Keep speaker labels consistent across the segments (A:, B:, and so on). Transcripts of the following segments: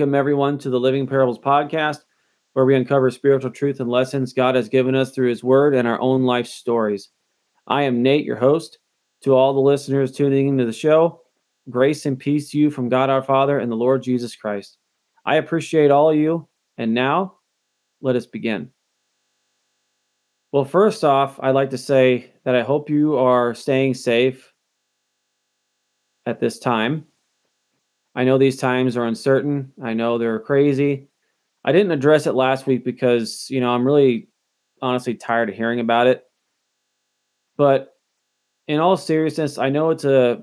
A: Welcome, everyone, to the Living Parables podcast, where we uncover spiritual truth and lessons God has given us through His Word and our own life stories. I am Nate, your host. To all the listeners tuning into the show, grace and peace to you from God our Father and the Lord Jesus Christ. I appreciate all of you, and now let us begin. Well, first off, I'd like to say that I hope you are staying safe at this time. I know these times are uncertain. I know they're crazy. I didn't address it last week because, you know, I'm really honestly tired of hearing about it. But in all seriousness, I know it's a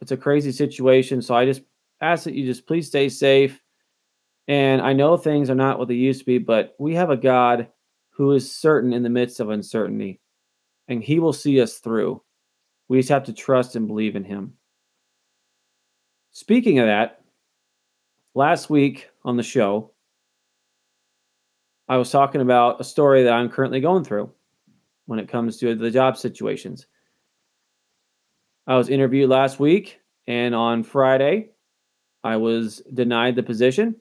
A: it's a crazy situation, so I just ask that you just please stay safe. And I know things are not what they used to be, but we have a God who is certain in the midst of uncertainty, and he will see us through. We just have to trust and believe in him. Speaking of that, last week on the show, I was talking about a story that I'm currently going through when it comes to the job situations. I was interviewed last week, and on Friday, I was denied the position,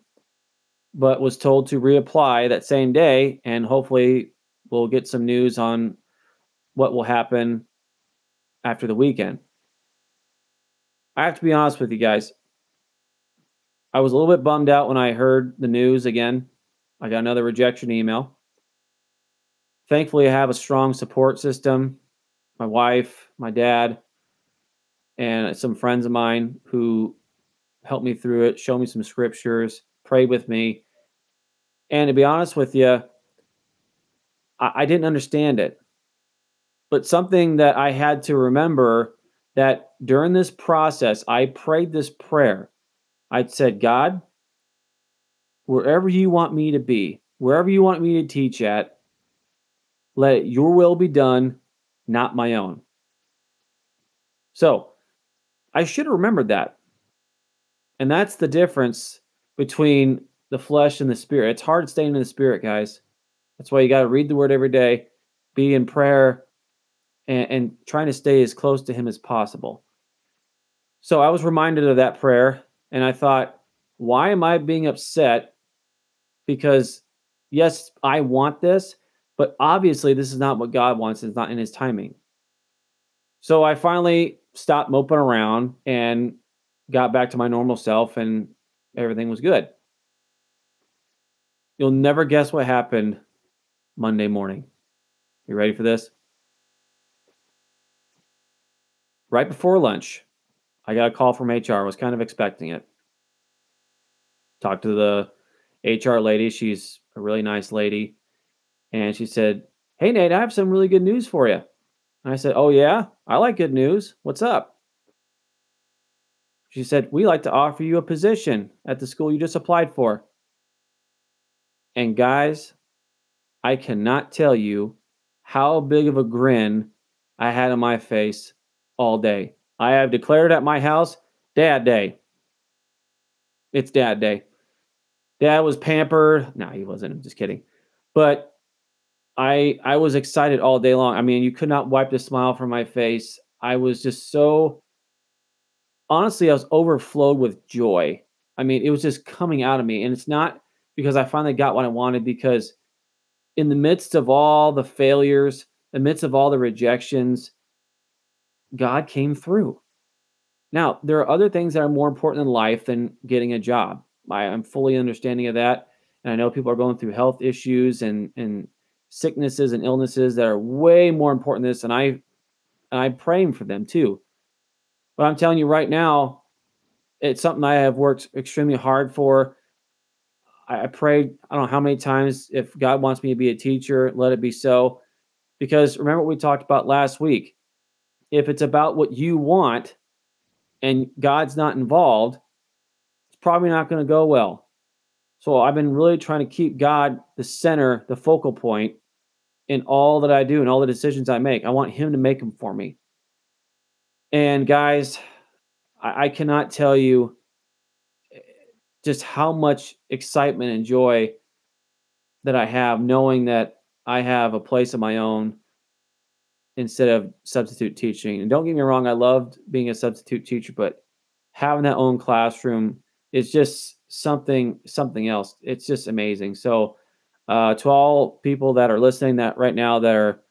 A: but was told to reapply that same day, and hopefully, we'll get some news on what will happen after the weekend. I have to be honest with you guys. I was a little bit bummed out when I heard the news again. I got another rejection email. Thankfully, I have a strong support system. My wife, my dad, and some friends of mine who helped me through it, show me some scriptures, pray with me. And to be honest with you, I, I didn't understand it. But something that I had to remember that during this process, I prayed this prayer. I said, God, wherever you want me to be, wherever you want me to teach at, let your will be done, not my own. So I should have remembered that. And that's the difference between the flesh and the spirit. It's hard staying in the spirit, guys. That's why you got to read the word every day, be in prayer, and, and trying to stay as close to Him as possible. So I was reminded of that prayer, and I thought, why am I being upset? Because, yes, I want this, but obviously this is not what God wants. It's not in His timing. So I finally stopped moping around and got back to my normal self, and everything was good. You'll never guess what happened Monday morning. You ready for this? Right before lunch, I got a call from HR. I was kind of expecting it. Talked to the HR lady. She's a really nice lady. And she said, Hey, Nate, I have some really good news for you. And I said, Oh, yeah? I like good news. What's up? She said, We like to offer you a position at the school you just applied for. And guys, I cannot tell you how big of a grin I had on my face all day. I have declared at my house Dad Day. It's Dad Day. Dad was pampered. No, he wasn't. I'm just kidding. But I I was excited all day long. I mean, you could not wipe the smile from my face. I was just so honestly, I was overflowed with joy. I mean, it was just coming out of me. And it's not because I finally got what I wanted, because in the midst of all the failures, the midst of all the rejections, God came through. Now, there are other things that are more important in life than getting a job. I, am fully understanding of that. And I know people are going through health issues and, and sicknesses and illnesses that are way more important than this. And I and I'm praying for them too. But I'm telling you right now, it's something I have worked extremely hard for. I, I prayed, I don't know how many times, if God wants me to be a teacher, let it be so. Because remember what we talked about last week if it's about what you want and God's not involved, it's probably not going to go well. So I've been really trying to keep God the center, the focal point in all that I do and all the decisions I make. I want Him to make them for me. And guys, I, I cannot tell you eh, just how much excitement and joy that I have knowing that I have a place of my own instead of substitute teaching. And don't get me wrong, I loved being a substitute teacher, but having that own classroom is just something something else. It's just amazing. So uh, to all people that are listening that right now that are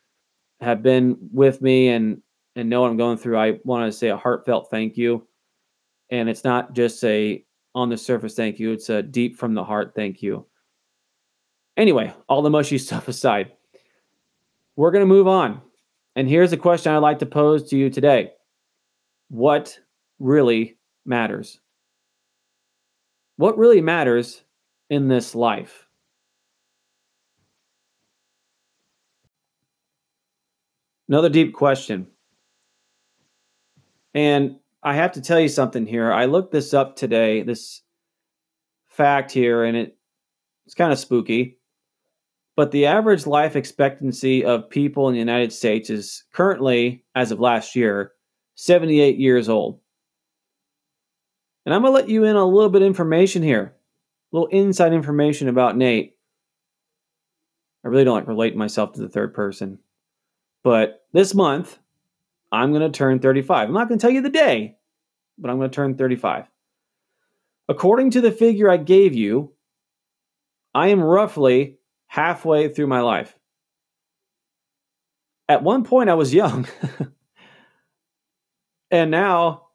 A: have been with me and and know what I'm going through, I want to say a heartfelt thank you. And it's not just a on the surface thank you, it's a deep from the heart thank you. Anyway, all the mushy stuff aside, we're going to move on. And here's a question I'd like to pose to you today What really matters? What really matters in this life? Another deep question. And I have to tell you something here. I looked this up today, this fact here, and it, it's kind of spooky. But the average life expectancy of people in the United States is currently, as of last year, 78 years old. And I'm going to let you in a little bit of information here, a little inside information about Nate. I really don't like relating myself to the third person. But this month, I'm going to turn 35. I'm not going to tell you the day, but I'm going to turn 35. According to the figure I gave you, I am roughly halfway through my life. At one point, I was young. and now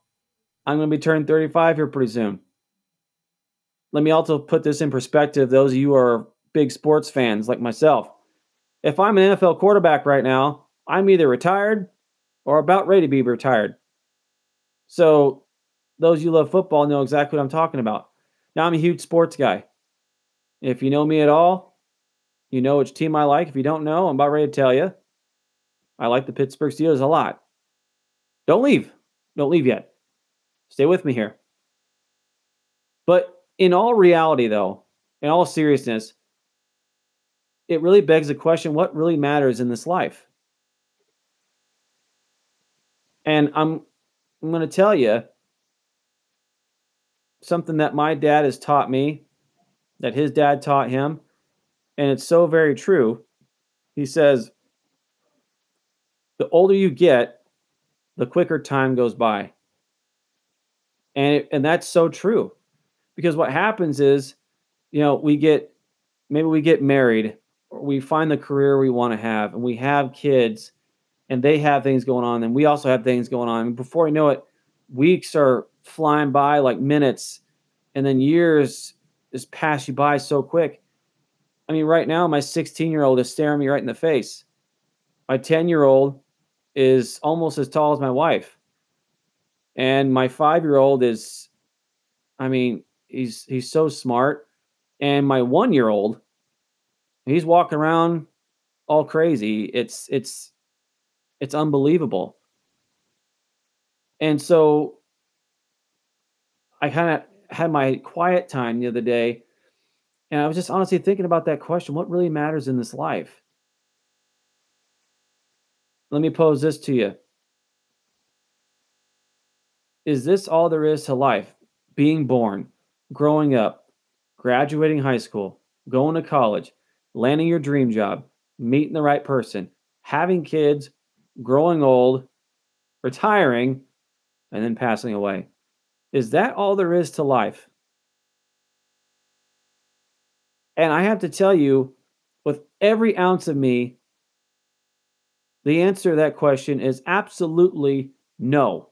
A: I'm going to be turning 35 here pretty soon. Let me also put this in perspective. Those of you are big sports fans like myself, if I'm an NFL quarterback right now, I'm either retired or about ready to be retired. So, those you love football know exactly what I'm talking about. Now, I'm a huge sports guy. If you know me at all, you know which team I like. If you don't know, I'm about ready to tell you. I like the Pittsburgh Steelers a lot. Don't leave. Don't leave yet. Stay with me here. But in all reality, though, in all seriousness, it really begs the question what really matters in this life? And I'm I'm going to tell you something that my dad has taught me, that his dad taught him, and it's so very true. He says, the older you get, the quicker time goes by. And it, and that's so true. Because what happens is, you know, we get maybe we get married or we find the career we want to have and we have kids and they have things going on and we also have things going on. And before we know it, weeks are flying by like minutes and then years just pass you by so quick. I mean, right now, my 16 year old is staring me right in the face. My 10 year old is almost as tall as my wife. And my five year old is, I mean, he's he's so smart. And my one year old, he's walking around all crazy. It's it's it's unbelievable. And so I kind of had my quiet time the other day, and I was just honestly thinking about that question what really matters in this life? Let me pose this to you Is this all there is to life? Being born, growing up, graduating high school, going to college, landing your dream job, meeting the right person, having kids, growing old, retiring, and then passing away. Is that all there is to life? And I have to tell you, with every ounce of me, the answer to that question is absolutely no.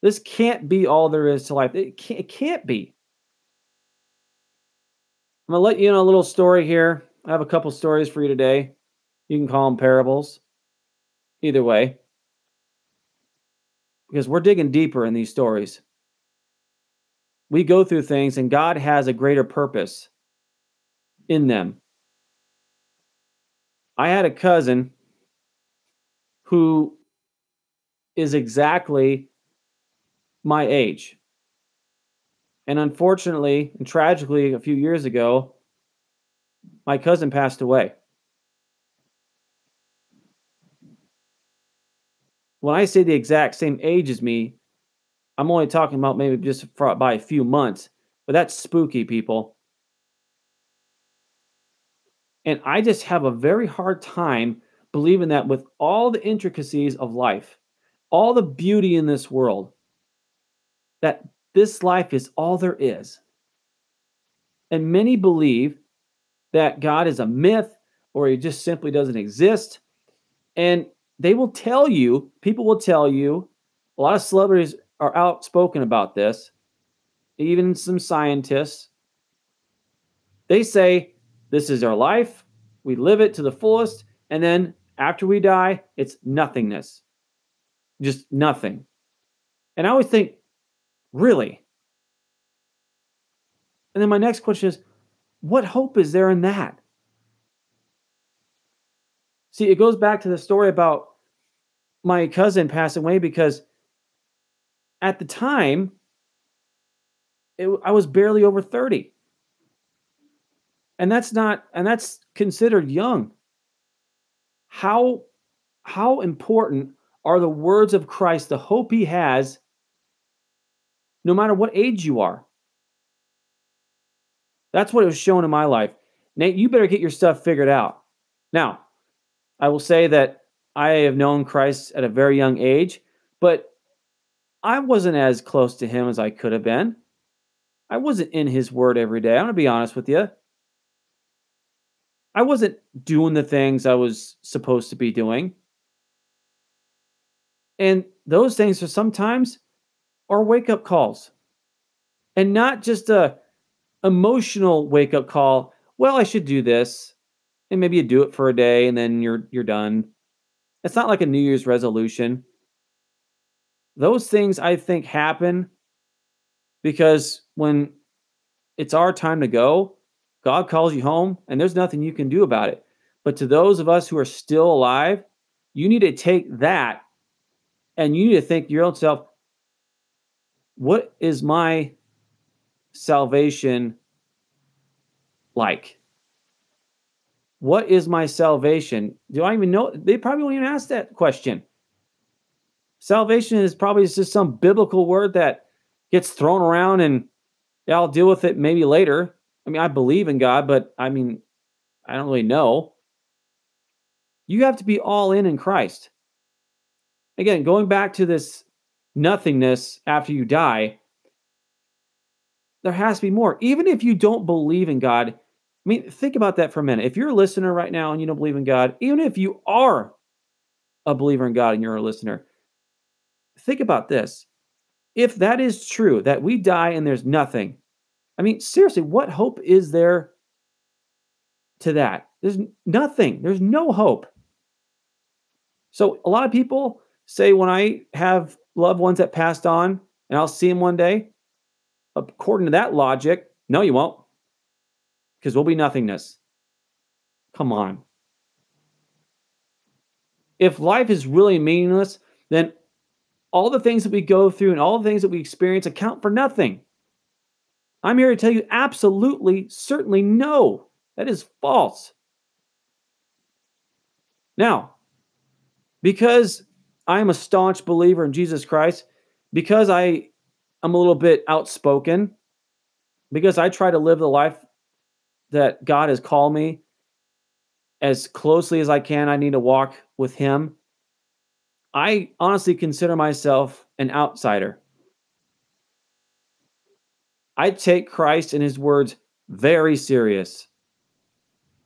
A: This can't be all there is to life. It can't, it can't be. I'm going to let you in a little story here. I have a couple stories for you today. You can call them parables either way because we're digging deeper in these stories. We go through things, and God has a greater purpose in them. I had a cousin who is exactly my age. And unfortunately and tragically, a few years ago, my cousin passed away. when I say the exact same age as me, I'm only talking about maybe just by a few months, but that's spooky, people. And I just have a very hard time believing that with all the intricacies of life, all the beauty in this world, that this life is all there is. And many believe that God is a myth or he just simply doesn't exist. And they will tell you, people will tell you, a lot of celebrities are outspoken about this, even some scientists. They say this is our life, we live it to the fullest, and then after we die, it's nothingness. Just nothing. And I always think, really? And then my next question is, what hope is there in that? See, it goes back to the story about my cousin passing away because at the time, it, I was barely over 30. And that's not, and that's considered young. How, how important are the words of Christ, the hope he has, no matter what age you are? That's what it was shown in my life. Nate, you better get your stuff figured out. Now, I will say that I have known Christ at a very young age, but I wasn't as close to him as I could have been. I wasn't in his word every day. I'm going to be honest with you. I wasn't doing the things I was supposed to be doing. And those things are sometimes are wake up calls. And not just a emotional wake up call. Well, I should do this. And maybe you do it for a day and then you're you're done. It's not like a New Year's resolution. Those things I think happen because when it's our time to go, God calls you home and there's nothing you can do about it. But to those of us who are still alive, you need to take that and you need to think your own self, what is my salvation like? What is my salvation? Do I even know? They probably won't even ask that question. Salvation is probably just some biblical word that gets thrown around and yeah, I'll deal with it maybe later. I mean, I believe in God, but I mean, I don't really know. You have to be all in in Christ. Again, going back to this nothingness after you die, there has to be more. Even if you don't believe in God, I mean, think about that for a minute. If you're a listener right now and you don't believe in God, even if you are a believer in God and you're a listener, think about this. If that is true, that we die and there's nothing, I mean, seriously, what hope is there to that? There's nothing, there's no hope. So, a lot of people say when I have loved ones that passed on and I'll see them one day, according to that logic, no, you won't because we'll be nothingness. Come on. If life is really meaningless, then all the things that we go through and all the things that we experience account for nothing. I'm here to tell you absolutely, certainly no. That is false. Now, because I'm a staunch believer in Jesus Christ, because I am a little bit outspoken, because I try to live the life that God has called me as closely as I can. I need to walk with Him. I honestly consider myself an outsider. I take Christ and His words very serious.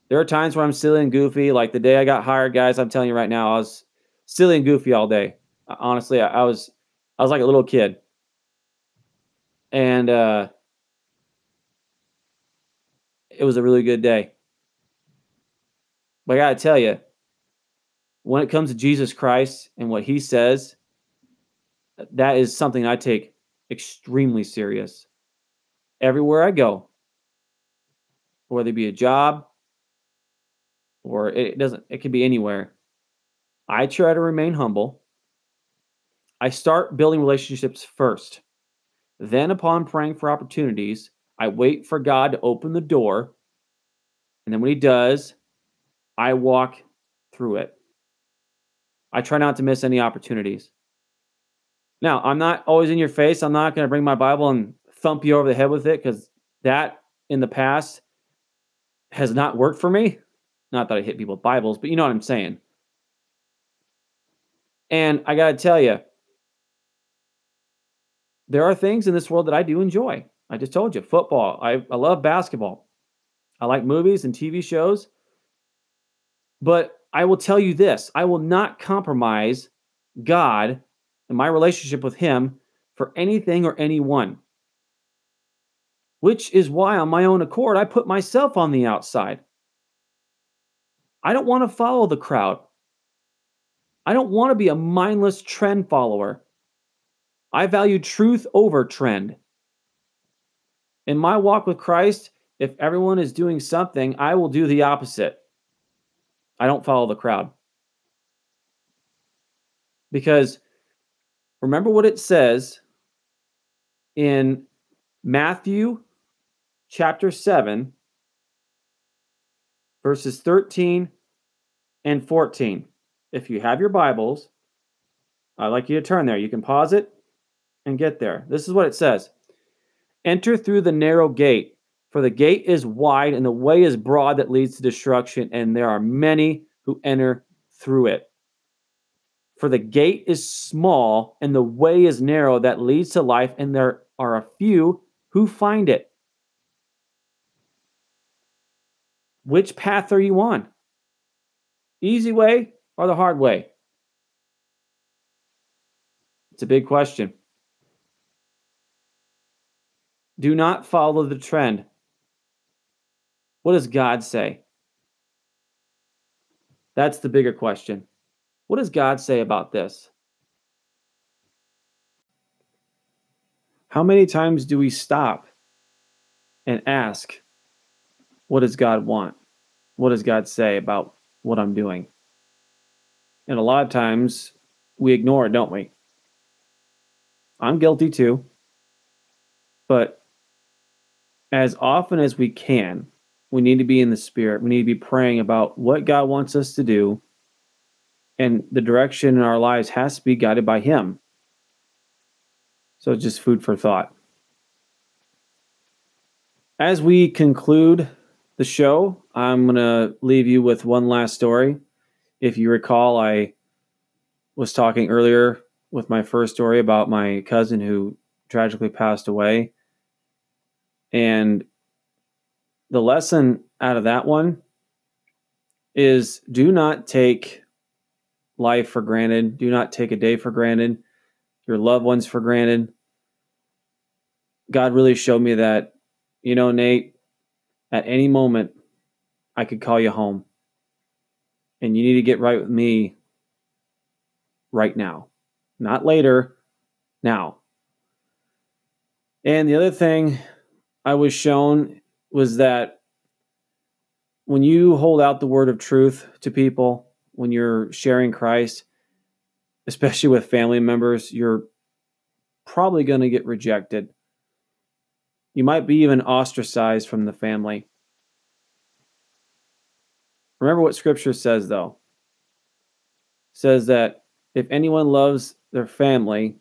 A: There are times where I'm silly and goofy, like the day I got hired, guys. I'm telling you right now, I was silly and goofy all day. Honestly, I, I was, I was like a little kid, and uh, it was a really good day. But I got to tell you, when it comes to Jesus Christ and what he says, that is something I take extremely serious. Everywhere I go, whether it be a job or it doesn't, it could be anywhere. I try to remain humble. I start building relationships first. Then, upon praying for opportunities, I wait for God to open the door. And then when He does, I walk through it. I try not to miss any opportunities. Now, I'm not always in your face. I'm not going to bring my Bible and thump you over the head with it because that in the past has not worked for me. Not that I hit people with Bibles, but you know what I'm saying. And I got to tell you, there are things in this world that I do enjoy. I just told you, football. I, I love basketball. I like movies and TV shows. But I will tell you this I will not compromise God and my relationship with Him for anything or anyone. Which is why, on my own accord, I put myself on the outside. I don't want to follow the crowd. I don't want to be a mindless trend follower. I value truth over trend. In my walk with Christ, if everyone is doing something, I will do the opposite. I don't follow the crowd. Because remember what it says in Matthew chapter 7, verses 13 and 14. If you have your Bibles, I'd like you to turn there. You can pause it and get there. This is what it says Enter through the narrow gate, for the gate is wide and the way is broad that leads to destruction, and there are many who enter through it. For the gate is small and the way is narrow that leads to life, and there are a few who find it. Which path are you on? Easy way or the hard way? It's a big question. Do not follow the trend. What does God say? That's the bigger question. What does God say about this? How many times do we stop and ask, what does God want? What does God say about what I'm doing? And a lot of times we ignore it, don't we? I'm guilty too. But as often as we can, we need to be in the spirit. We need to be praying about what God wants us to do. And the direction in our lives has to be guided by Him. So, just food for thought. As we conclude the show, I'm going to leave you with one last story. If you recall, I was talking earlier with my first story about my cousin who tragically passed away. And the lesson out of that one is do not take life for granted. Do not take a day for granted, your loved ones for granted. God really showed me that, you know, Nate, at any moment, I could call you home. And you need to get right with me right now, not later, now. And the other thing I was shown was that when you hold out the word of truth to people, when you're sharing Christ, especially with family members, you're probably going to get rejected. You might be even ostracized from the family. Remember what scripture says though. It says that if anyone loves their family,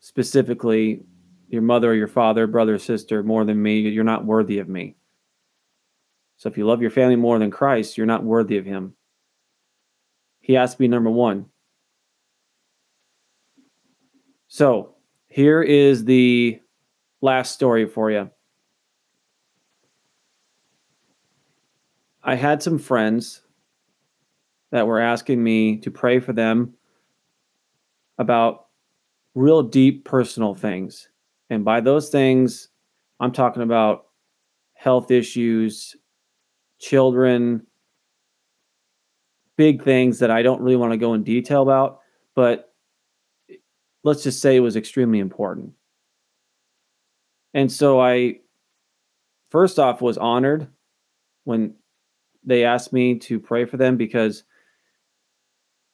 A: specifically your mother or your father, brother, sister, more than me, you're not worthy of me. So if you love your family more than Christ, you're not worthy of him. He has to be number one. So here is the last story for you. I had some friends that were asking me to pray for them about real deep personal things. And by those things, I'm talking about health issues, children, big things that I don't really want to go in detail about, but let's just say it was extremely important. And so I, first off, was honored when they asked me to pray for them because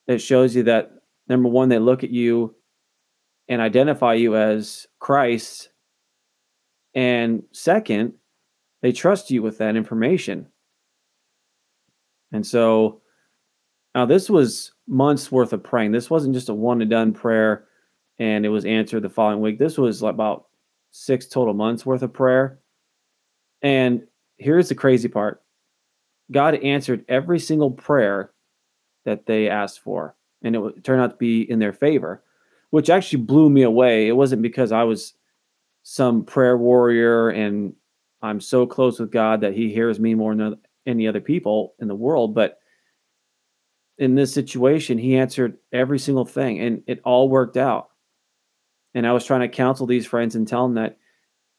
A: it shows you that number one, they look at you and identify you as Christ. And second, they trust you with that information. And so now this was months worth of praying. This wasn't just a one and done prayer and it was answered the following week. This was about six total months worth of prayer. And here's the crazy part God answered every single prayer that they asked for, and it turned out to be in their favor, which actually blew me away. It wasn't because I was some prayer warrior and I'm so close with God that he hears me more than any other people in the world. But in this situation, he answered every single thing and it all worked out. And I was trying to counsel these friends and tell them that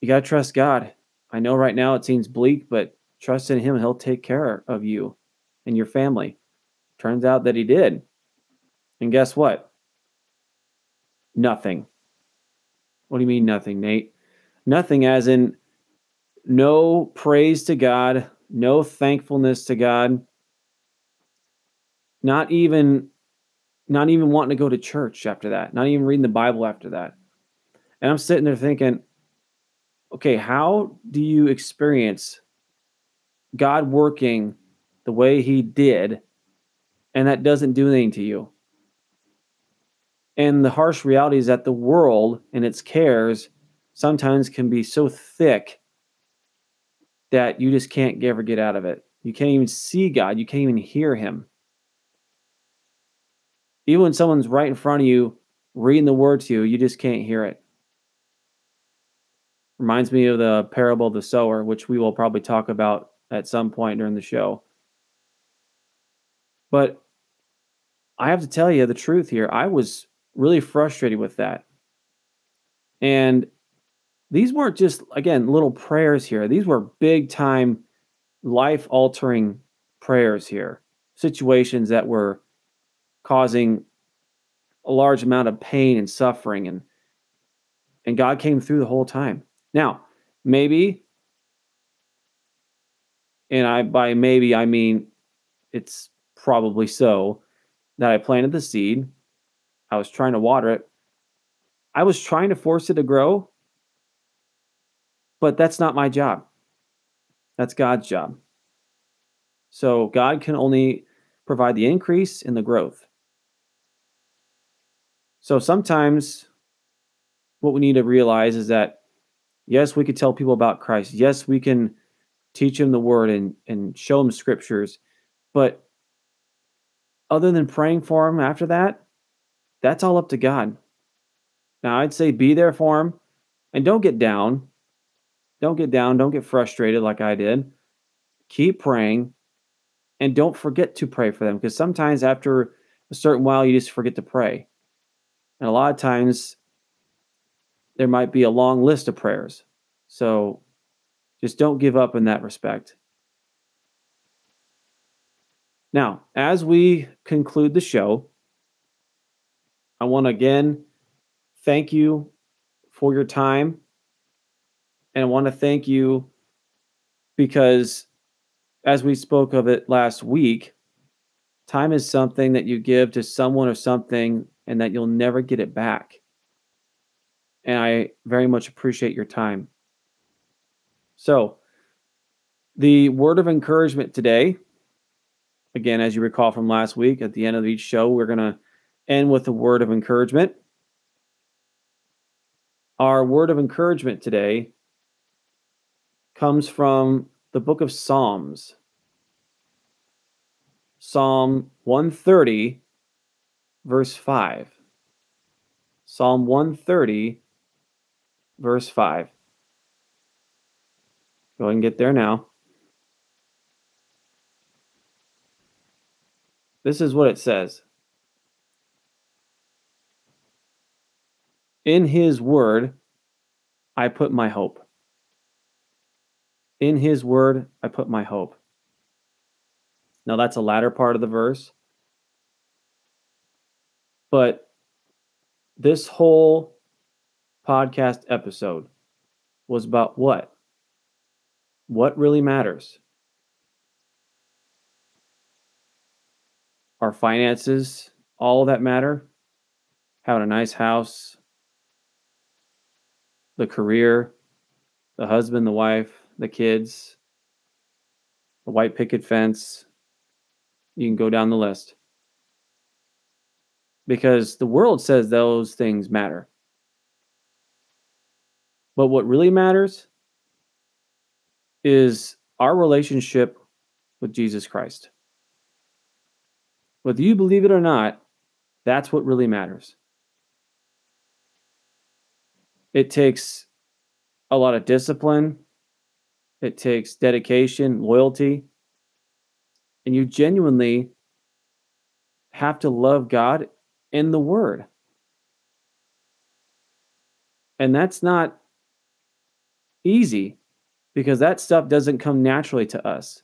A: you got to trust God. I know right now it seems bleak, but trust in him he'll take care of you and your family. Turns out that he did. And guess what? Nothing. What do you mean, nothing, Nate? Nothing, as in no praise to God, no thankfulness to God, not even not even wanting to go to church after that, not even reading the Bible after that. And I'm sitting there thinking, okay, how do you experience God working the way he did and that doesn't do anything to you? And the harsh reality is that the world and its cares sometimes can be so thick that you just can't ever get out of it. You can't even see God, you can't even hear Him. Even when someone's right in front of you reading the word to you, you just can't hear it. Reminds me of the parable of the sower, which we will probably talk about at some point during the show. But I have to tell you the truth here. I was really frustrated with that. And these weren't just, again, little prayers here. These were big time, life altering prayers here, situations that were causing a large amount of pain and suffering. And, and God came through the whole time. Now, maybe, and I by maybe I mean it's probably so that I planted the seed. I was trying to water it. I was trying to force it to grow, but that's not my job. That's God's job. So God can only provide the increase in the growth. So sometimes what we need to realize is that yes, we could tell people about Christ. Yes, we can teach them the word and, and show them scriptures. But other than praying for them after that, that's all up to God. Now, I'd say be there for them and don't get down. Don't get down. Don't get frustrated like I did. Keep praying and don't forget to pray for them because sometimes after a certain while, you just forget to pray. And a lot of times, there might be a long list of prayers. So just don't give up in that respect. Now, as we conclude the show, I want to again thank you for your time. And I want to thank you because, as we spoke of it last week, time is something that you give to someone or something and that you'll never get it back. And I very much appreciate your time. So, the word of encouragement today, again, as you recall from last week, at the end of each show, we're going to end with a word of encouragement. Our word of encouragement today comes from the book of Psalms. Psalm 130, verse 5. Psalm 130, verse 5. Go ahead and get there now. This is what it says In his word, I put my hope. In his word, I put my hope. Now, that's a latter part of the verse. But this whole podcast episode was about what? What really matters? Our finances, all that matter. Having a nice house, the career, the husband, the wife, the kids, the white picket fence. You can go down the list. Because the world says those things matter. But what really matters is our relationship with Jesus Christ. Whether you believe it or not, that's what really matters. It takes a lot of discipline, it takes dedication, loyalty, and you genuinely have to love God in the Word. And that's not easy because that stuff doesn't come naturally to us.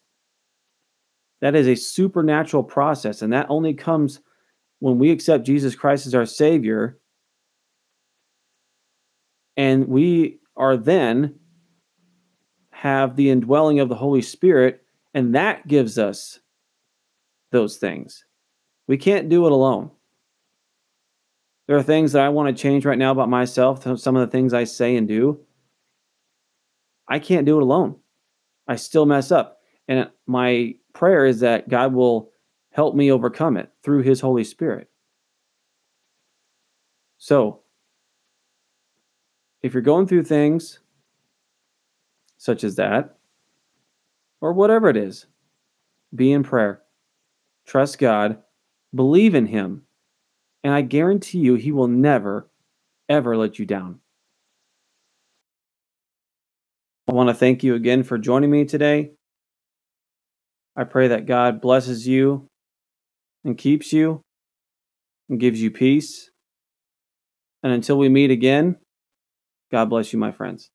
A: That is a supernatural process, and that only comes when we accept Jesus Christ as our Savior. And we are then have the indwelling of the Holy Spirit, and that gives us those things. We can't do it alone. There are things that I want to change right now about myself, some of the things I say and do. I can't do it alone. I still mess up. And my prayer is that God will help me overcome it through His Holy Spirit. So, if you're going through things such as that, or whatever it is, be in prayer. Trust God, believe in Him, and I guarantee you, He will never, ever let you down. I want to thank you again for joining me today. I pray that God blesses you and keeps you and gives you peace. And until we meet again, God bless you, my friends.